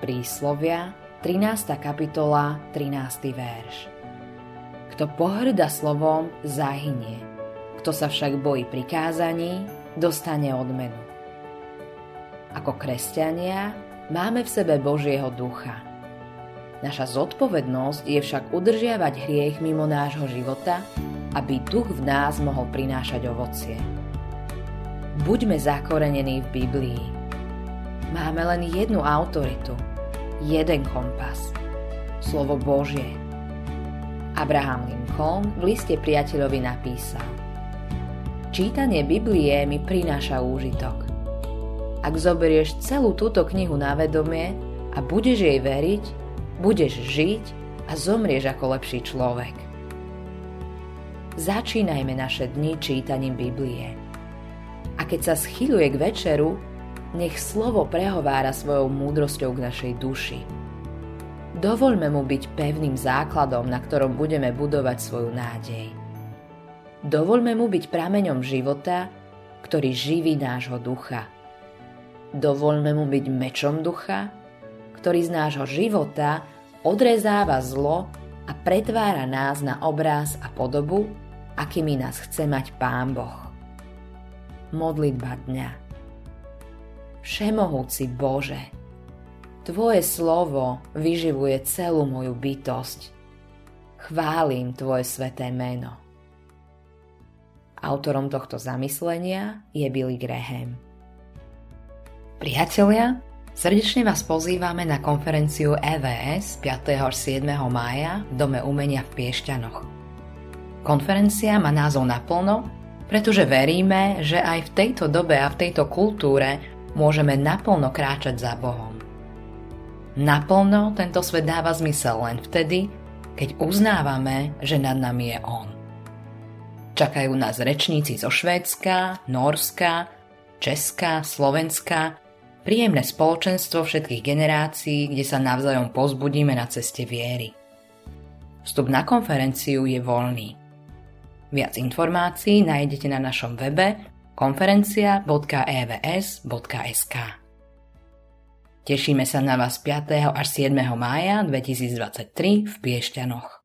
Príslovia, 13. kapitola, 13. verš. Kto pohrda slovom, zahynie. Kto sa však bojí prikázaní, dostane odmenu. Ako kresťania máme v sebe Božieho ducha. Naša zodpovednosť je však udržiavať hriech mimo nášho života, aby duch v nás mohol prinášať ovocie. Buďme zakorenení v Biblii. Máme len jednu autoritu – jeden kompas. Slovo Božie. Abraham Lincoln v liste priateľovi napísal Čítanie Biblie mi prináša úžitok. Ak zoberieš celú túto knihu na vedomie a budeš jej veriť, budeš žiť a zomrieš ako lepší človek. Začínajme naše dni čítaním Biblie. A keď sa schyluje k večeru, nech slovo prehovára svojou múdrosťou k našej duši. Dovoľme mu byť pevným základom, na ktorom budeme budovať svoju nádej. Dovoľme mu byť prameňom života, ktorý živí nášho ducha. Dovoľme mu byť mečom ducha, ktorý z nášho života odrezáva zlo a pretvára nás na obráz a podobu, akými nás chce mať Pán Boh. Modlitba dňa Všemohúci Bože, Tvoje slovo vyživuje celú moju bytosť. Chválim Tvoje sveté meno. Autorom tohto zamyslenia je Billy Graham. Priatelia, srdečne vás pozývame na konferenciu EVS 5. až 7. mája v Dome umenia v Piešťanoch. Konferencia má názov naplno, pretože veríme, že aj v tejto dobe a v tejto kultúre môžeme naplno kráčať za Bohom. Naplno tento svet dáva zmysel len vtedy, keď uznávame, že nad nami je On. Čakajú nás rečníci zo Švédska, Norska, Česka, Slovenska, príjemné spoločenstvo všetkých generácií, kde sa navzájom pozbudíme na ceste viery. Vstup na konferenciu je voľný. Viac informácií nájdete na našom webe konferencia.evs.sk Tešíme sa na vás 5. až 7. mája 2023 v Piešťanoch.